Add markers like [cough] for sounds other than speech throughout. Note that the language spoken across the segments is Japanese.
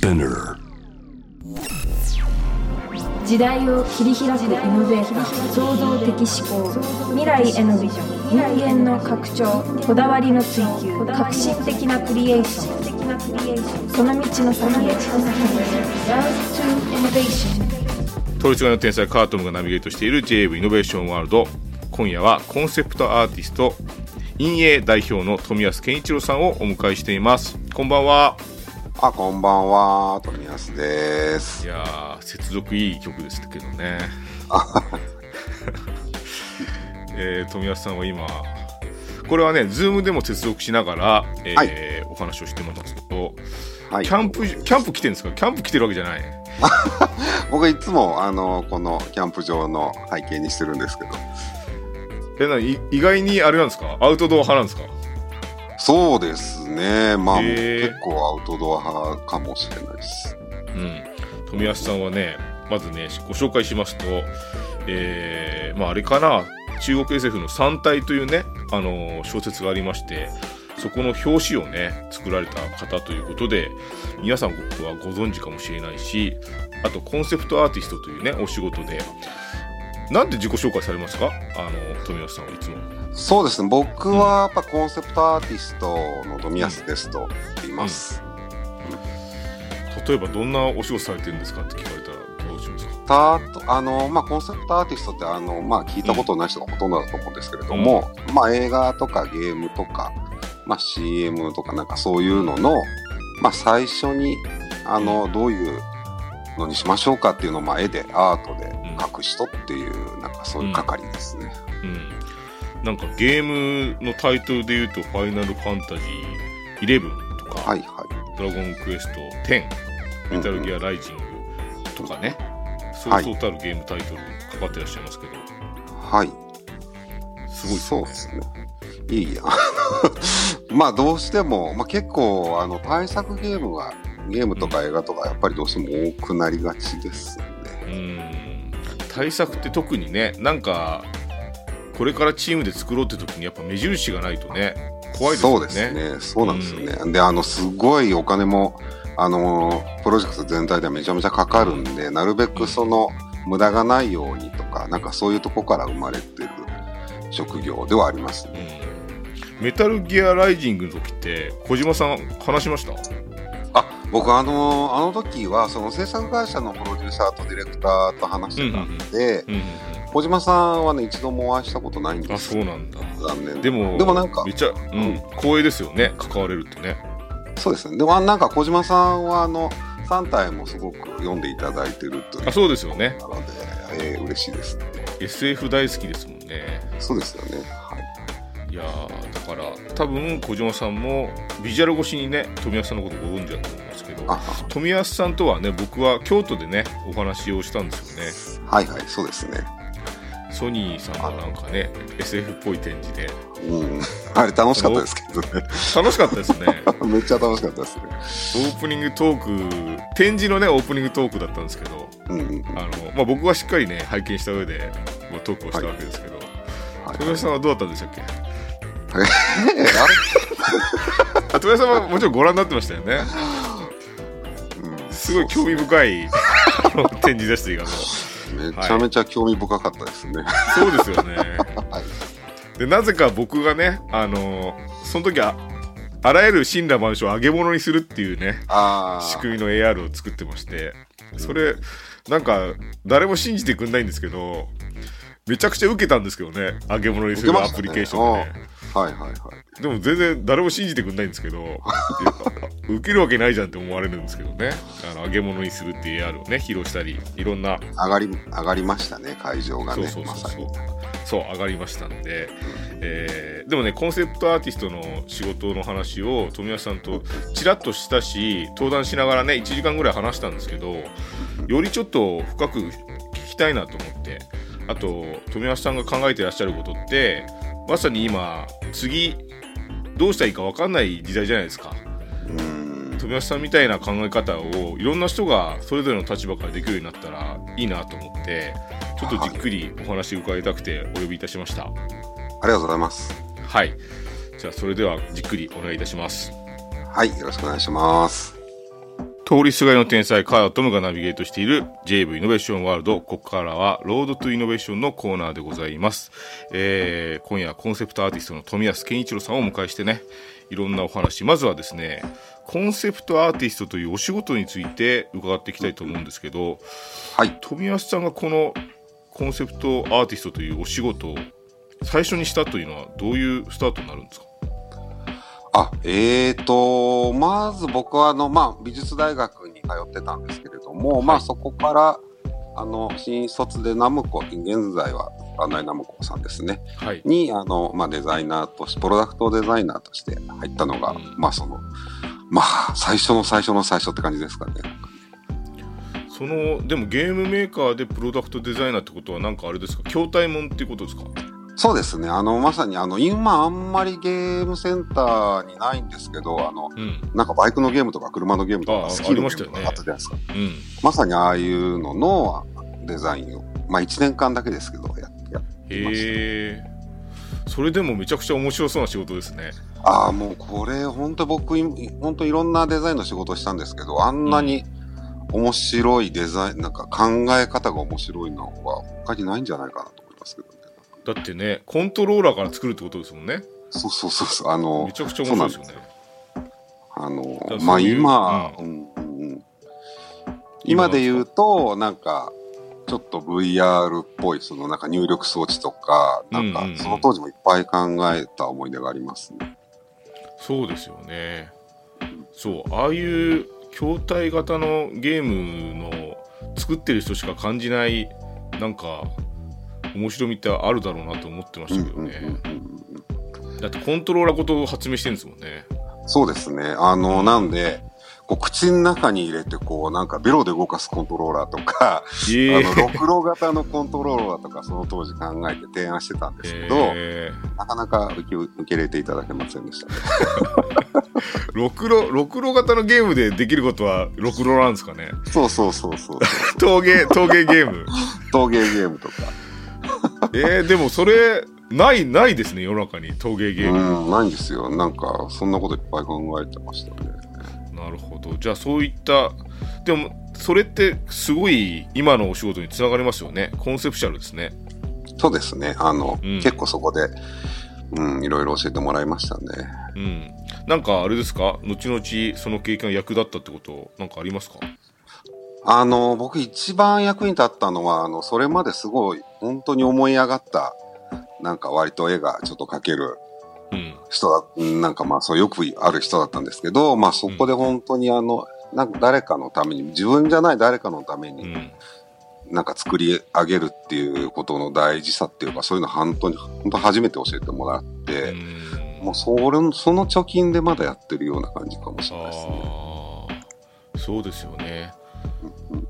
Spinner. 時代を切り開くイノベーター創造的思考未来へのビジョン人間の拡張こだわりの追求革新的なクリエーションその道の先へ。Love to Innovation 統一側の天才カートムがナビゲートしている JAV イノベーションワールド今夜はコンセプトアーティスト陰影代表の富安健一郎さんをお迎えしています。こんばんはあ、こんばんは、富安ですい。やー接続いい曲ですけどね [laughs] えー、富安さんは今これはねズームでも接続しながら、えーはいお話をしてますけど、はい。キャンプキャンプ来てるんですか？キャンプ来てるわけじゃない [laughs] 僕いつも、あの、このキャンプ場の背景にしてるんですけど。えない意外にあれなんですか？アウトドア派なんですか？そうですね。まあ、結構アウトドア派かもしれないです。うん、富安さんはねまずねご紹介しますと、えーまあ、あれかな中国 SF の「三体」というね、あのー小説がありましてそこの表紙をね作られた方ということで皆さんはご存知かもしれないしあとコンセプトアーティストというねお仕事でなんで自己紹介されますか？あの富安さんはいつも。そうですね。僕はやっぱコンセプトアーティストの富安ですと言います。例えばどんなお仕事されてるんですかって聞かれたらどうしますか？たとあの、まあ、コンセプトアーティストって、あの、まあ、聞いたことない人がほとんどだと思うんですけれども、まあ、映画とかゲームとか、まあ、CM とかなんかそういうのの、まあ、最初に、あの、どういうのにしましょうかっていうのを、まあ、絵で、アートで描く人っていう、なんかそういう係ですね。うん、なんかゲームのタイトルで言うと「ファイナルファンタジー11」とか、はいはドラゴンクエスト10」「メタルギアライジング」とかね、そうはいそうたるゲームタイトルかかってらっしゃいますけど、い。はい。すごいそうですね。いいや。[laughs] まあ、どうしても、まあ、結構、あの、対策ゲームが、ゲームとか映画とか、やっぱりどうしても多くなりがちですね。うん対策って特にねなんかこれからチームで作ろうって時にやっぱ目印がないとね怖いですよねそうですね。そうなんですよね。で、あの、すごいお金も、あの、プロジェクト全体ではめちゃめちゃかかるんで、なるべくその、無駄がないようにとか、なんかそういうとこから生まれてる職業ではありますね。うんメタルギアライジングの時って小島さん話しました？あ、僕あの、あの時は、その制作会社のプロデューサーとディレクターと話してたんで、うんうん小島さんはね、一度もお会いしたことないんですそうなんだ。残念でもでもなんかめっちゃ、うんうん。光栄ですよね。関われるってね。そうですね。でもあなんか小島さんは、あの、3体もすごく読んでいただいてるという。あそうですよね。なので、えー嬉しいですね。SF 大好きですもんね。そうですよね。はい。いやーだから多分小島さんもビジュアル越しにね富安さんのことご存知だと思富安さんとはね僕は京都でねお話をしたんですよねはいはい、そうですね。ソニーさんのなんかね SF っぽい展示でうん。あれ楽しかったですけどね。楽しかったですね [laughs] めっちゃ楽しかったですね。オープニングトーク展示のねオープニングトークだったんですけどうんうん。あの、まあ、僕はしっかりね拝見した上でまあトークをしたわけですけど、はい富安さんはどうだったんでしたっけ？[laughs] [laughs] 富安さんはもちろんご覧になってましたよねすごい興味深いあ [laughs] の展示でした今のめちゃめちゃ興味深かったですね。そうですよね [laughs] はい。でなぜか僕がねあのその時はあらゆる神羅万象を揚げ物にするっていうね。仕組みの AR を作ってましてそれなんか誰も信じてくんないんですけどめちゃくちゃ受けたんですけどね揚げ物にするアプリケーションでねはいはいはい。でも全然誰も信じてくんないんですけど受けるわけないじゃんって思われるんですけどねあの揚げ物にするっていう AR をね披露したりいろんな上がり、上がりましたね、会場がそうね。まさにそうそうそう。そう上がりましたんで、えーでもねコンセプトアーティストの仕事の話を富安さんとちらっとしたし登壇しながらね1時間ぐらい話したんですけどよりちょっと深く聞きたいなと思ってあと富安さんが考えてらっしゃることってまさに今次どうしたらいいか分かんない時代じゃないですか。うん。富安さんみたいな考え方をいろんな人がそれぞれの立場からできるようになったらいいなと思ってちょっとじっくりお話伺いたくてお呼びいたしましたありがとうございます。はいじゃあそれではじっくりお願いいたしますはい、よろしくお願いします。通りすがりの天才、カートムがナビゲートしている J-WAVE Innovation World。ここからは、 Road to Innovation のコーナーでございます。えー、今夜はコンセプトアーティストの富安健一郎さんをお迎えしてね、いろんなお話。まずはですね、コンセプトアーティストというお仕事について伺っていきたいと思うんですけど、はい。富安さんがこのコンセプトアーティストというお仕事を最初にしたというのはどういうスタートになるんですか？あ、えーと、まず僕はあの、まあ、美術大学に通ってたんですけれども、まあ、そこから、あの、新卒でナムコ、現在は、バンダイナムコさんですね。はい。に、あの、まあ、デザイナーとして、プロダクトデザイナーとして入ったのが、うんまあ、その、まあ、最初の最初の最初って感じですかね。そのでもゲームメーカーでプロダクトデザイナーってことはなんかあれですか？筐体もんっていうことですか？そうですね。あの、まさに、あの、今あんまりゲームセンターにないんですけど、あの、うんなんかバイクのゲームとか車のゲームとかスキルのゲームとかあったじゃないですか。うんまさにああいうののデザインを、まあ1年間だけですけど、ややへえそれでもめちゃくちゃ面白そうな仕事ですねああ、もうこれ、本当僕、い本当いろんなデザインの仕事をしたんですけど、あんなに面白いデザイン、なんか考え方が面白いのは他にないんじゃないかなと思いますけどね。だってねコントローラーから作るってことですもんね。そうそうそうそう、あのめ、ちゃくちゃ面白いですよね。あのら、まあ今、うん。うんうん。今で言うと、なんか、ちょっと VR っぽい、そのなんか入力装置とか、なんかうんうんうん。その当時もいっぱい考えた思い出がありますね。そうですよね。そうああいう筐体型のゲームの作ってる人しか感じないなんか面白みってあるだろうなと思ってましたけどねうんうんだってコントローラーごと発明してるんですもんねそうですね。あの、なんで、こう口の中に入れて、こう、なんかベロで動かすコントローラーとか、ええあの、ろくろ型のコントローラーとか、その当時考えて提案してたんですけど、えなかなか受け受け入れていただけませんでしたね。ー、[laughs] ろくろろくろ型のゲームでできることはろくろなんですかねそうそうそうそう。陶芸陶芸ゲーム陶芸ゲームとか。えー、でもそれないないですね世の中に陶芸ゲーム、うん、ないんですよ。なんか、そんなこといっぱい考えてましたね。なるほどじゃあそういったでもそれってすごい今のお仕事につながりますよねコンセプシャルですねそうですね。あの、うん結構そこで、うん、いろいろ教えてもらいましたね。うんなんかあれですか？後々その経験が役立ったってことなんかありますか？あの、僕一番役に立ったのは、あの、それまですごい、本当に思い上がった、なんか割と絵がちょっと描けるうん。人だ、うんなんかまあそうよくある人だったんですけど、まあそこで本当にあの、なんか誰かのために、自分じゃない誰かのために、うん。なんか作り上げるっていうことの大事さっていうか、そういうの本当に、本当初めて教えてもらって、うん。もうそれ、その貯金でまだやってるような感じかもしれないですね。そうですよね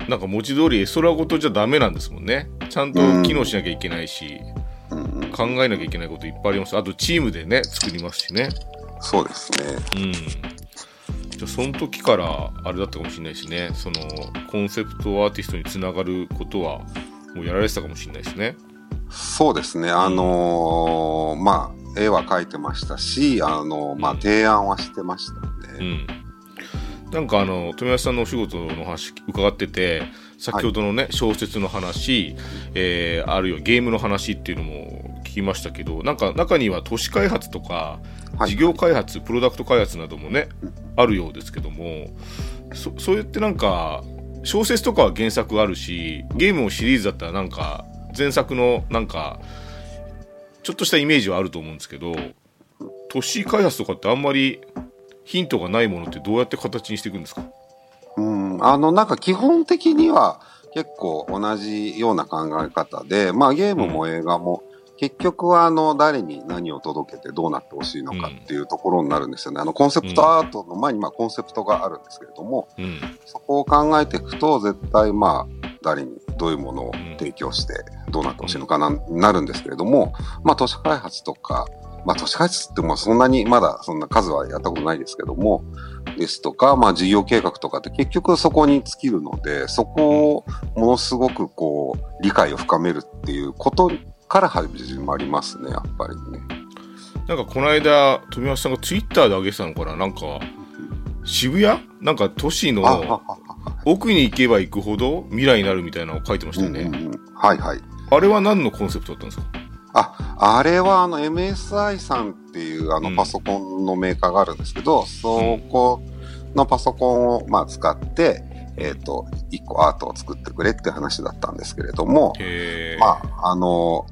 なんか文字通り絵空ごとじゃダメなんですもんね。ちゃんと機能しなきゃいけないし、考えなきゃいけないこといっぱいあります。あとチームでね作りますしね。そうですね。うん。じゃあその時からあれだったかもしれないしね。そのコンセプトアーティストにつながることはもうやられてたかもしれないですね。そうですね。あのーまあ、絵は描いてましたし、あのまあ、提案はしてましたうね。んなんかあの富安さんのお仕事の話伺ってて先ほどのね、小説の話、えーあるいはゲームの話っていうのも聞きましたけどなんか中には都市開発とかはい。事業開発、プロダクト開発などもねあるようですけどもそそうやってなんか小説とかは原作あるしゲームもシリーズだったらなんか前作のなんかちょっとしたイメージはあると思うんですけど都市開発とかってあんまりヒントがないものってどうやって形にしていくんですか？うん、あの、なんか基本的には結構同じような考え方で、まあゲームも映画も、結局はあの、誰に何を届けてどうなってほしいのかっていうところになるんですよね。あの、コンセプトアートの前にまあコンセプトがあるんですけれども、うん。そこを考えていくと、絶対まあ、誰にどういうものを提供してどうなってほしいのかな、なるんですけれども、まあ都市開発とか、まあ都市開発ってもそんなにまだそんな数はやったことないですけども、ですとか、まあ事業計画とかって結局そこに尽きるので、そこをものすごくこう、理解を深めるっていうことから始まりますね、やっぱりね。なんかこの間富安さんがツイッターで上げてたのかななんか渋谷？なんか都市の奥に行けば行くほど未来になるみたいなのを書いてましたよね。うんうんうんはいはい。あれは何のコンセプトだったんですか？あ、あれはあの MSI さんっていうあうん。のパソコンのメーカーがあるんですけど、そこのパソコンをまあ使って、えっ、と、一個アートを作ってくれって話だったんですけれども、まあ、あの、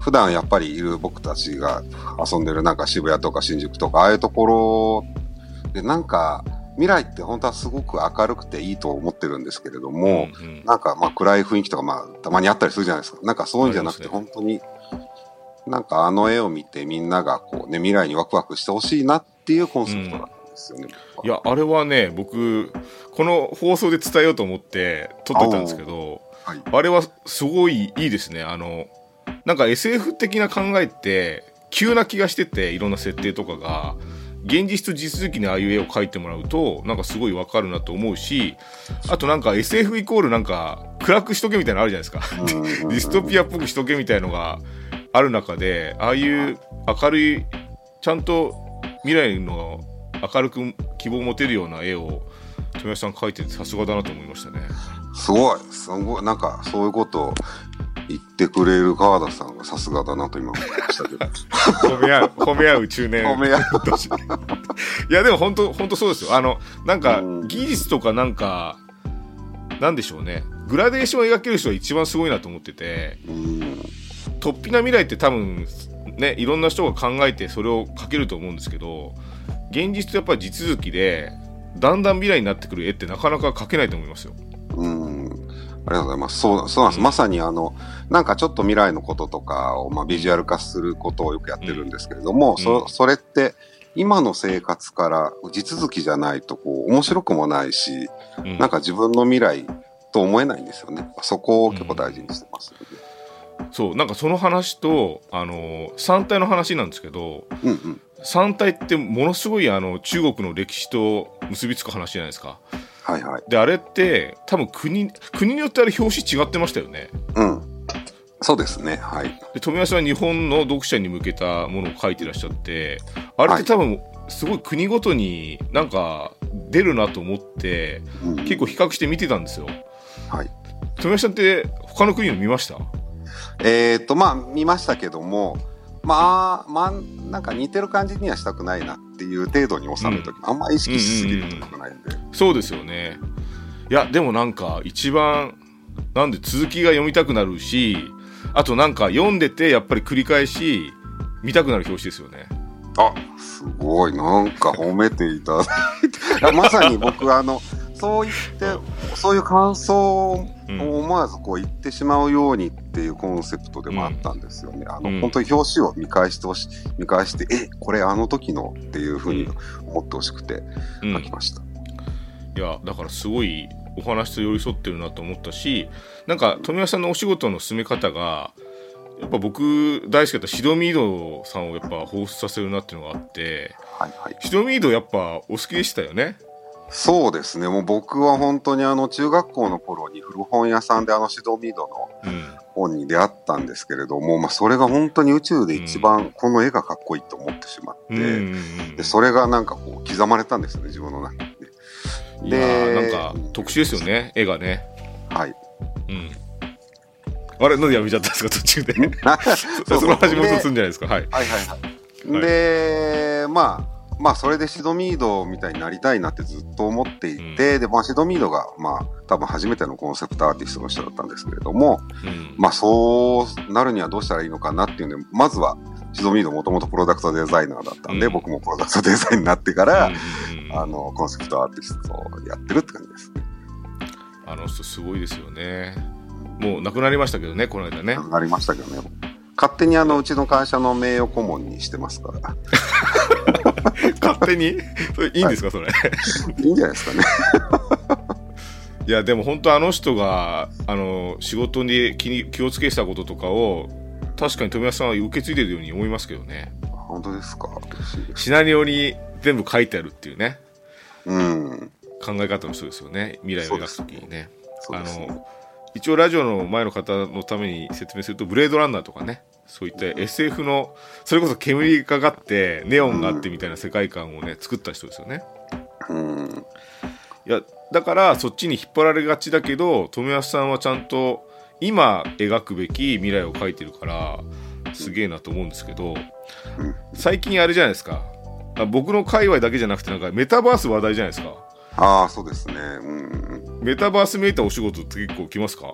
普段やっぱりいる僕たちが遊んでるなんか渋谷とか新宿とか、ああいうところでなんか未来って本当はすごく明るくていいと思ってるんですけれども、うんうん。なんかまあ暗い雰囲気とかまあたまにあったりするじゃないですか。なんかそういうんじゃなくて本当に、なんかあの絵を見てみんながこうね未来にワクワクしてほしいなっていうコンセプトだったんですよね。いや、あれはね、僕、この放送で伝えようと思って撮っといたんですけど、はい。あれはすごいいいですね。あの、なんか SF 的な考えって、急な気がしてて、いろんな設定とかが、現実と地続きにああいう絵を描いてもらうと、なんかすごいわかるなと思うし、あとなんか SF イコールなんか暗くしとけみたいなのあるじゃないですか。[laughs] ディストピアっぽくしとけみたいのがある中で、ああいう明るい、ちゃんと未来の明るく希望を持てるような絵を、富谷さん描いててさすがだなと思いましたね。すごい、すごい、なんかそういうことを言ってくれる川田さんがさすがだなと今思いましたけど。褒め合う、褒め合う中年。褒め合う年 [laughs] いや、でも本当、本当そうですよ。あの、なんかうん、技術とかなんか、なんでしょうね。グラデーションを描ける人が一番すごいなと思ってて、うん。突飛な未来って多分、ね、いろんな人が考えてそれを描けると思うんですけど、現実とやっぱり地続きで、だんだん未来になってくる絵ってなかなか描けないと思いますよ。うん。ありがとうございます。そう、そうなんです。まさにあの、なんかちょっと未来のこととかを、まあ、ビジュアル化することをよくやってるんですけれども、うんそ、それって、今の生活から地続きじゃないと、こう、面白くもないし、うんなんか自分の未来と思えないんですよね。そこを結構大事にしてます、そう、なんかその話と、あの、三体の話なんですけど、うんうん。三体ってものすごいあの中国の歴史と結びつく話じゃないですか。はいはい。であれって多分国国によってあれ表紙違ってましたよね。うん。そうですね。はい。で富谷さんは日本の読者に向けたものを書いてらっしゃってあれって多分すごい国ごとになんか出るなと思ってうん、結構比較して見てたんですよ。はい。富谷さんって他の国の見ました？えーっと、まあ、見ましたけども、まあ、まあ、なんか似てる感じにはしたくないなっていう程度に収めとき、あんま意識しすぎるとよくないんで。そうですよね。いやでもなんか一番なんで続きが読みたくなるしあとなんか読んでてやっぱり繰り返し見たくなる表紙ですよね。あ、すごい。なんか褒めていただいて。まさに僕、あの、そう言って、そういう感想をうん思わずこう言ってしまうようにっていうコンセプトでもあったんですよね。あの、うん本当に表紙を見返してほし、見返して、え、これあの時のっていうふうに思ってほしくてうん書きました。いやだからすごいお話と寄り添ってるなと思ったしなんか富谷さんのお仕事の進め方がやっぱ僕大好きだったシドミードさんをやっぱ放出させるなっていうのがあってはいはい。シドミードやっぱお好きでしたよね？そうですね。もう僕は本当にあの中学校の頃に古本屋さんであのシドミードのうん本に出会ったんですけれども、まあそれが本当に宇宙で一番この絵がかっこいいと思ってしまって、うんうんうんでそれがなんかこう刻まれたんですよね、自分の中にでなんか特殊ですよね絵がね。はい。うんあれなんでやめちゃったんですか途中で [laughs] そその話もでするんじゃないですかはい。はいはいはい。で、まあ、まあ、それでシドミードみたいになりたいなってずっと思っていて、で、まあ、シドミードが、まあ、多分初めてのコンセプトアーティストの人だったんですけれども、うんまあ、そうなるにはどうしたらいいのかなっていうので、まずは、シドミードもともとプロダクトデザイナーだったんで、うん僕もプロダクトデザインになってから、うんうんうんあの、コンセプトアーティストをやってるって感じです。あの人すごいですよね。もう亡くなりましたけどねこの間ね。なりましたけどね。勝手にあの、うちの会社の名誉顧問にしてますから。勝手に？それいいんですかそれ？いいんじゃないですかね。いやでも本当あの人があの仕事に気に気をつけてたこととかを確かに富安さんは受け継いでるように思いますけどね本当ですか？シナリオに全部書いてあるっていうねうん。考え方の人ですよね未来を描くときにねね。の一応ラジオの前の方のために説明するとブレードランナーとかねそういった SF のそれこそ煙がかかってネオンがあってみたいな世界観をね作った人ですよねうん。いやだからそっちに引っ張られがちだけど富安さんはちゃんと今描くべき未来を描いてるからすげえなと思うんですけどうん最近あれじゃないですかあ僕の界隈だけじゃなくてなんかメタバース話題じゃないですかああ、そうですね。うん。メタバースめいたお仕事って結構来ますか？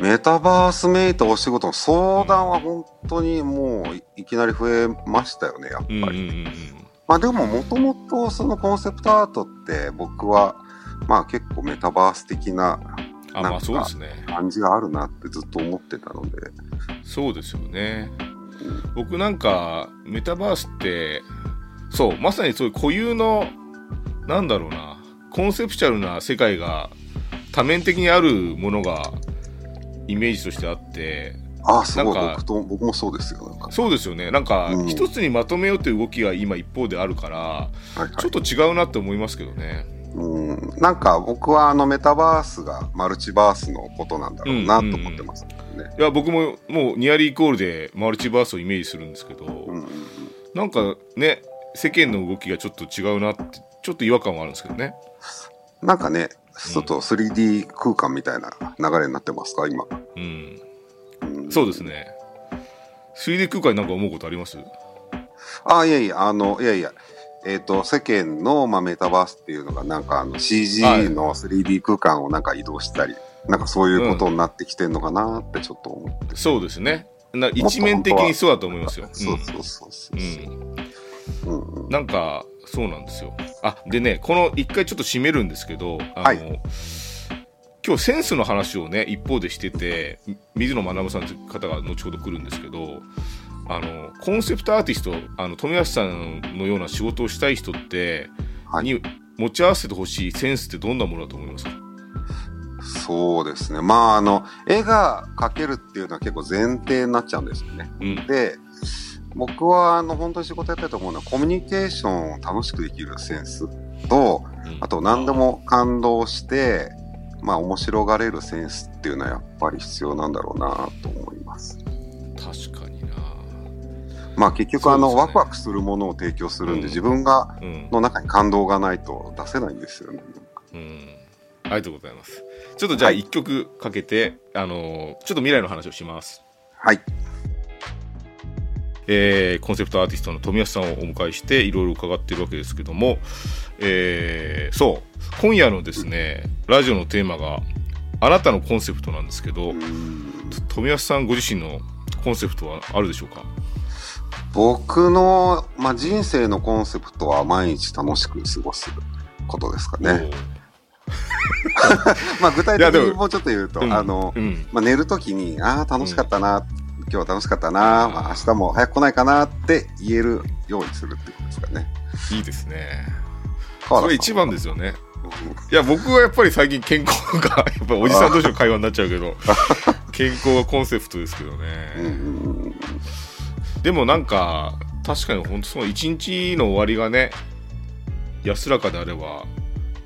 メタバースメイトお仕事の相談は本当にもういいきなり増えましたよね、やっぱり。うんうんうんうんまあでももともとそのコンセプトアートって僕はまあ結構メタバース的なあまあそうですね感じがあるなってずっと思ってたので。そうですよね僕なんかメタバースってそうまさにそういう固有のなんだろうなコンセプチュアルな世界が多面的にあるものがイメージとしてあってああ、すごい。なんか僕と、僕もそうですよ。そうですよねなんかうん一つにまとめようという動きが今一方であるからはいはいちょっと違うなって思いますけどねうん。なんか僕はあのメタバースがマルチバースのことなんだろうなと思ってますね。いや僕ももうニアリーイコールでマルチバースをイメージするんですけど、うんうんうん。なんかね世間の動きがちょっと違うなってちょっと違和感はあるんですけどねなんかね、ちょっと 3D 空間みたいな流れになってますか、今。うん。うん。そうですね。3D 空間になんか思うことあります？ああ、いやいや、あの、いやいや、えっ、と、世間の、まあ、メタバースっていうのが、なんかあの CG はい。の 3D 空間をなんか移動したり、なんかそういうことになってきてんのかなってちょっと思って。そうですね。な一面的にそうだと思いますよ。そうそうそうそうう。ん、うん。うんうん、なんかそうなんですよ。あでねこの一回ちょっと締めるんですけどあの、はい。今日センスの話をね一方でしててみ水野学さんという方が後ほど来るんですけどあのコンセプトアーティストあの富安さんのような仕事をしたい人って、はい。に持ち合わせてほしいセンスってどんなものだと思いますか？そうですね。まあ、あの、絵が描けるっていうのは結構前提になっちゃうんですよね。うん。で、僕は、あの、本当に仕事やってると思うのは、コミュニケーションを楽しくできるセンスと、うん。あと何でも感動して、まあ面白がれるセンスっていうのはやっぱり必要なんだろうなと思います。確かにな。まあ結局あの、ね。ワクワクするものを提供するんで、うん。自分がうん。の中に感動がないと出せないんですよね。うん。ありがとうございます。ちょっとじゃあはい。一曲かけて、あのーちょっと未来の話をします。はい。えーコンセプトアーティストの富安さんをお迎えしていろいろ伺ってるわけですけども、えーそう今夜のですねラジオのテーマがあなたのコンセプトなんですけど、うん富安さんご自身のコンセプトはあるでしょうか？僕の、まあ、人生のコンセプトは毎日楽しく過ごすことですかね。[laughs] まあ具体的にもうちょっと言うと、うんあの、うん。まあ、寝るときに、ああ、楽しかったな、今日は楽しかったな、まあ、明日も早く来ないかなって言えるようにするってことですかね。いいですね。それ一番ですよね。うんいや僕はやっぱり最近健康がやっぱりおじさん同士の会話になっちゃうけど [laughs] 健康がコンセプトですけどね、でもなんか確かに本当その一日の終わりがね安らかであれば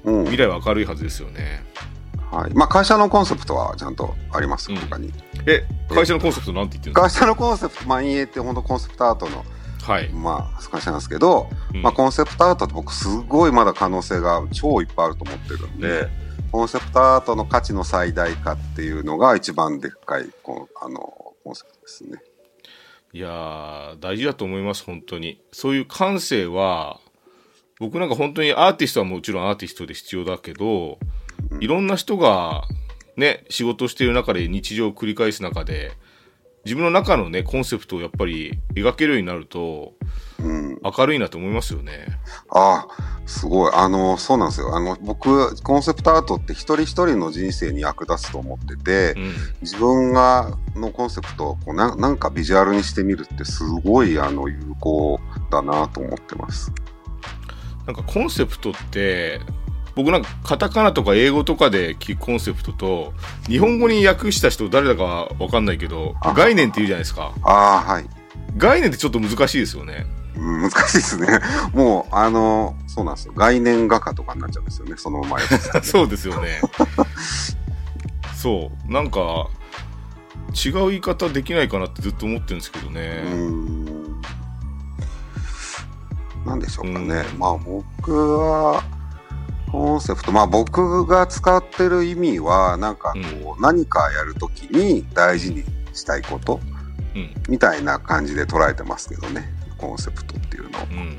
未来は明るいはずですよねはい。まあ、会社のコンセプトはちゃんとあります、うん他に。え会社のコンセプトなんて言ってるんです会社のコンセプト、まあ、陰影って本当コンセプトアートの、かはい、まあ、会社なんですけど、うんまあ、コンセプトアートって僕すごいまだ可能性が超いっぱいあると思ってるんで、うんコンセプトアートの価値の最大化っていうのが一番でっかいこのあのコンセプトですね。いやー大事だと思います本当にそういう感性は僕なんか本当にアーティストはもちろんアーティストで必要だけどいろんな人がね仕事をしている中で日常を繰り返す中で自分の中のねコンセプトをやっぱり描けるようになるとうん。明るいなと思いますよねああ、すごい。あの、そうなんですよ。あの、僕、コンセプトアートって一人一人の人生に役立つと思ってて、うん自分が、のコンセプトをこうななんかビジュアルにしてみるってすごい、あの、有効だなと思ってます。なんかコンセプトって僕なんかカタカナとか英語とかで聞くコンセプトと日本語に訳した人誰だかは分かんないけどあ概念って言うじゃないですかああ、はい。概念ってちょっと難しいですよねうん難しいですね。[laughs] もう、あの、そうなんですよ。概念画家とかになっちゃうんですよね、その前は。[laughs] そうですよね [laughs] そうなんか違う言い方できないかなってずっと思ってるんですけどうね、ん。なんでしょうかね。うんまあ僕は、ンセプト、まあ僕が使ってる意味は、なんかこう、何かやるときに大事にしたいこと、うん。みたいな感じで捉えてますけどね、コンセプトっていうのを。うん。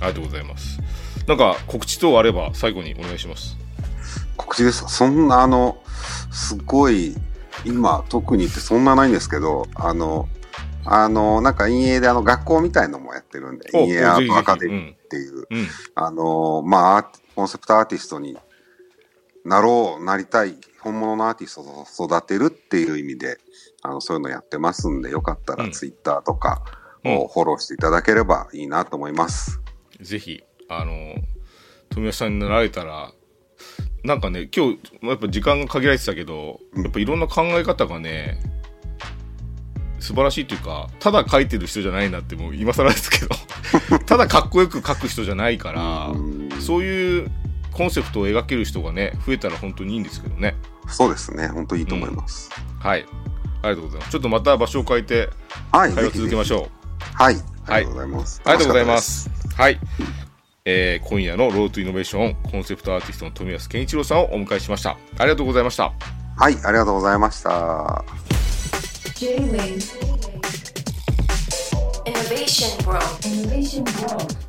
ありがとうございます。なんか告知等あれば最後にお願いします。告知です。かそんなあの、すごい、今特にってそんなないんですけど、あの、あの、なんか陰影であの学校みたいのもやってるんで、お陰影アートアカデミーっていう、うん。あの、まあコンセプトアーティストになろう、なりたい、本物のアーティストを育てるっていう意味で、あの、そういうのやってますんで、よかったらうん。ツイッターとかうん。をフォローしていただければいいなと思います。ぜひあの富安さんになられたらなんかね今日やっぱ時間が限られてたけど、うん。やっぱいろんな考え方がね素晴らしいというかただ書いてる人じゃないなってもう今更ですけど [laughs] ただかっこよく書く人じゃないからうんそういうコンセプトを描ける人がね増えたら本当にいいんですけどねそうですね。本当いいと思います。はいありがとうございますちょっとまた場所を変えてはい。会話続けましょうはい。ありがとうございます。ありがとうございます。はい。えー今夜の Road to Innovation コンセプトアーティストの富安健一郎さんをお迎えしました。ありがとうございました。はい。ありがとうございました。J-Wave Innovation World. Innovation World